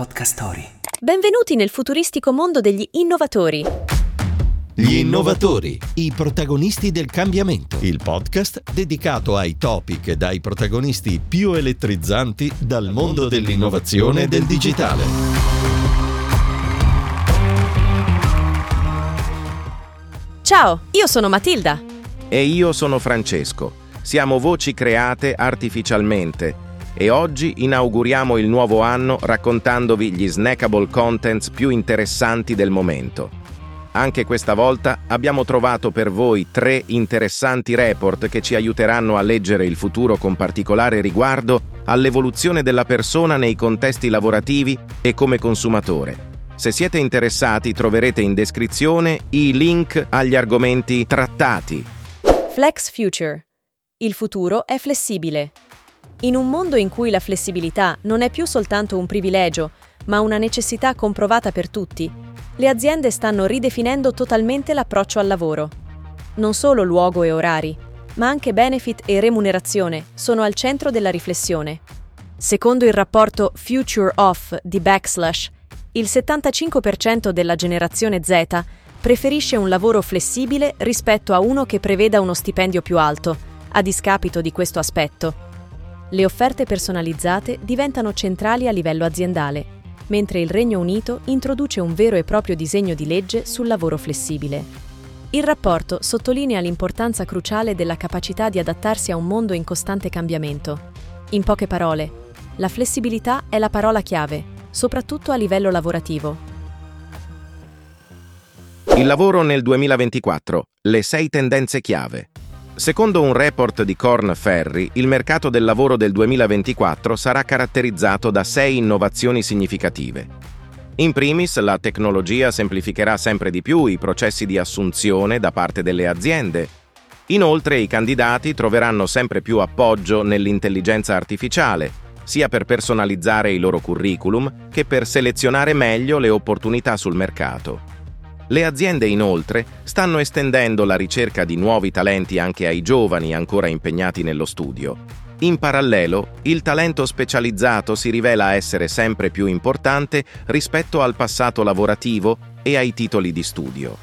Podcast Story. Benvenuti nel futuristico mondo degli innovatori. Gli innovatori, i protagonisti del cambiamento. Il podcast dedicato ai topic e ai protagonisti più elettrizzanti dal mondo dell'innovazione e del digitale. Ciao, io sono Matilda. E io sono Francesco. Siamo voci create artificialmente e oggi inauguriamo il nuovo anno raccontandovi gli snackable contents più interessanti del momento. Anche questa volta abbiamo trovato per voi tre interessanti report che ci aiuteranno a leggere il futuro con particolare riguardo all'evoluzione della persona nei contesti lavorativi e come consumatore. Se siete interessati troverete in descrizione i link agli argomenti trattati. Flex Future. Il futuro è flessibile. In un mondo in cui la flessibilità non è più soltanto un privilegio, ma una necessità comprovata per tutti, le aziende stanno ridefinendo totalmente l'approccio al lavoro. Non solo luogo e orari, ma anche benefit e remunerazione sono al centro della riflessione. Secondo il rapporto Future Off di Backslash, il 75% della generazione Z preferisce un lavoro flessibile rispetto a uno che preveda uno stipendio più alto, a discapito di questo aspetto. Le offerte personalizzate diventano centrali a livello aziendale, mentre il Regno Unito introduce un vero e proprio disegno di legge sul lavoro flessibile. Il rapporto sottolinea l'importanza cruciale della capacità di adattarsi a un mondo in costante cambiamento. In poche parole, la flessibilità è la parola chiave, soprattutto a livello lavorativo. Il lavoro nel 2024. Le sei tendenze chiave. Secondo un report di Corn Ferry, il mercato del lavoro del 2024 sarà caratterizzato da sei innovazioni significative. In primis, la tecnologia semplificherà sempre di più i processi di assunzione da parte delle aziende. Inoltre, i candidati troveranno sempre più appoggio nell'intelligenza artificiale, sia per personalizzare i loro curriculum che per selezionare meglio le opportunità sul mercato. Le aziende inoltre stanno estendendo la ricerca di nuovi talenti anche ai giovani ancora impegnati nello studio. In parallelo, il talento specializzato si rivela essere sempre più importante rispetto al passato lavorativo e ai titoli di studio.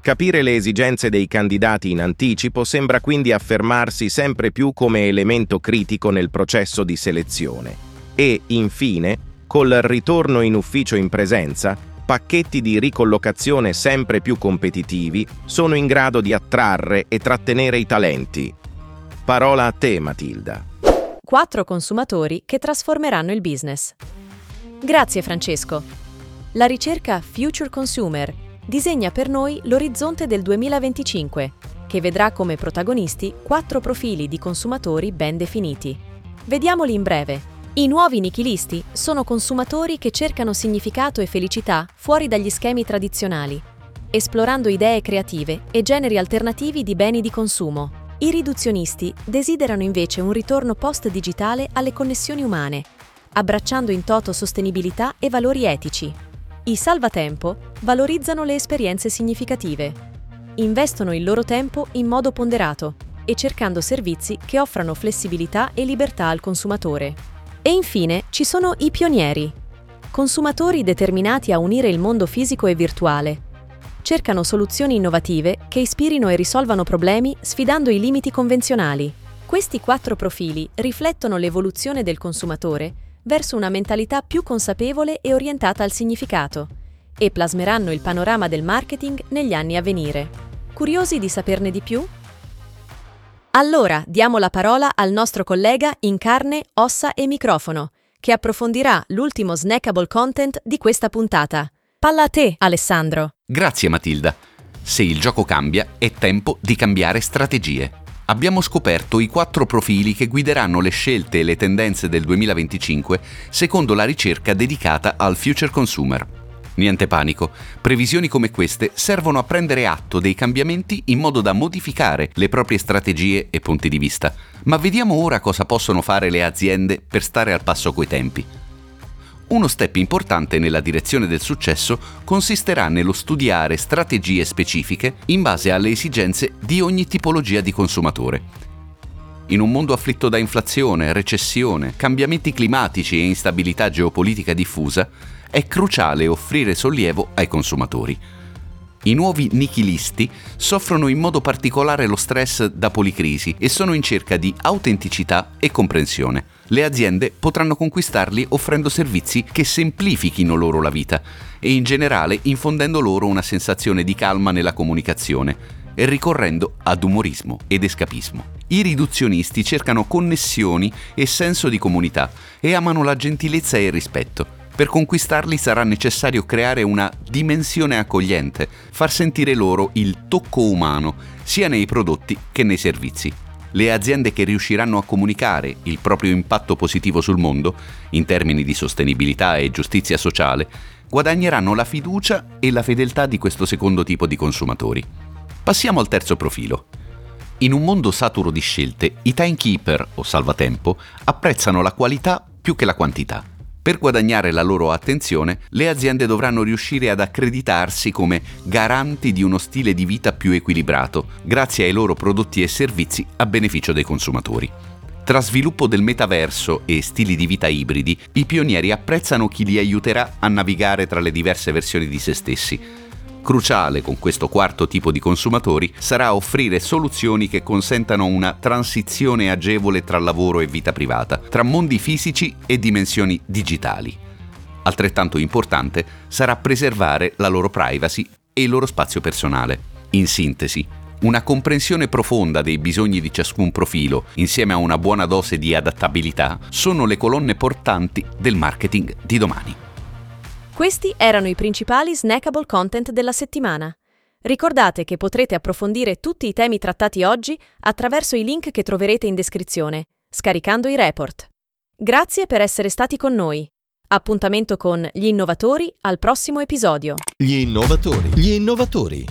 Capire le esigenze dei candidati in anticipo sembra quindi affermarsi sempre più come elemento critico nel processo di selezione. E, infine, col ritorno in ufficio in presenza, pacchetti di ricollocazione sempre più competitivi sono in grado di attrarre e trattenere i talenti. Parola a te, Matilda. Quattro consumatori che trasformeranno il business. Grazie Francesco. La ricerca Future Consumer disegna per noi l'orizzonte del 2025, che vedrà come protagonisti quattro profili di consumatori ben definiti. Vediamoli in breve. I nuovi nichilisti sono consumatori che cercano significato e felicità fuori dagli schemi tradizionali, esplorando idee creative e generi alternativi di beni di consumo. I riduzionisti desiderano invece un ritorno post-digitale alle connessioni umane, abbracciando in toto sostenibilità e valori etici. I salvatempo valorizzano le esperienze significative. Investono il loro tempo in modo ponderato e cercando servizi che offrano flessibilità e libertà al consumatore. E infine ci sono i pionieri, consumatori determinati a unire il mondo fisico e virtuale. Cercano soluzioni innovative che ispirino e risolvano problemi sfidando i limiti convenzionali. Questi quattro profili riflettono l'evoluzione del consumatore verso una mentalità più consapevole e orientata al significato e plasmeranno il panorama del marketing negli anni a venire. Curiosi di saperne di più? Allora diamo la parola al nostro collega in carne, ossa e microfono, che approfondirà l'ultimo snackable content di questa puntata. Palla a te, Alessandro. Grazie Matilda. Se il gioco cambia, è tempo di cambiare strategie. Abbiamo scoperto i quattro profili che guideranno le scelte e le tendenze del 2025 secondo la ricerca dedicata al future consumer. Niente panico, previsioni come queste servono a prendere atto dei cambiamenti in modo da modificare le proprie strategie e punti di vista. Ma vediamo ora cosa possono fare le aziende per stare al passo coi tempi. Uno step importante nella direzione del successo consisterà nello studiare strategie specifiche in base alle esigenze di ogni tipologia di consumatore. In un mondo afflitto da inflazione, recessione, cambiamenti climatici e instabilità geopolitica diffusa, è cruciale offrire sollievo ai consumatori. I nuovi nichilisti soffrono in modo particolare lo stress da policrisi e sono in cerca di autenticità e comprensione. Le aziende potranno conquistarli offrendo servizi che semplifichino loro la vita e in generale infondendo loro una sensazione di calma nella comunicazione ricorrendo ad umorismo ed escapismo. I riduzionisti cercano connessioni e senso di comunità e amano la gentilezza e il rispetto. Per conquistarli sarà necessario creare una dimensione accogliente, far sentire loro il tocco umano, sia nei prodotti che nei servizi. Le aziende che riusciranno a comunicare il proprio impatto positivo sul mondo, in termini di sostenibilità e giustizia sociale, guadagneranno la fiducia e la fedeltà di questo secondo tipo di consumatori. Passiamo al terzo profilo. In un mondo saturo di scelte, i timekeeper o salvatempo apprezzano la qualità più che la quantità. Per guadagnare la loro attenzione, le aziende dovranno riuscire ad accreditarsi come garanti di uno stile di vita più equilibrato, grazie ai loro prodotti e servizi a beneficio dei consumatori. Tra sviluppo del metaverso e stili di vita ibridi, i pionieri apprezzano chi li aiuterà a navigare tra le diverse versioni di se stessi, Cruciale con questo quarto tipo di consumatori sarà offrire soluzioni che consentano una transizione agevole tra lavoro e vita privata, tra mondi fisici e dimensioni digitali. Altrettanto importante sarà preservare la loro privacy e il loro spazio personale. In sintesi, una comprensione profonda dei bisogni di ciascun profilo, insieme a una buona dose di adattabilità, sono le colonne portanti del marketing di domani. Questi erano i principali snackable content della settimana. Ricordate che potrete approfondire tutti i temi trattati oggi attraverso i link che troverete in descrizione, scaricando i report. Grazie per essere stati con noi. Appuntamento con gli innovatori al prossimo episodio. Gli innovatori. Gli innovatori.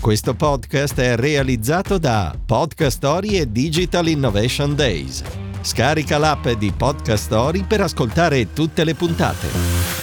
Questo podcast è realizzato da Podcast Story e Digital Innovation Days. Scarica l'app di Podcast Story per ascoltare tutte le puntate.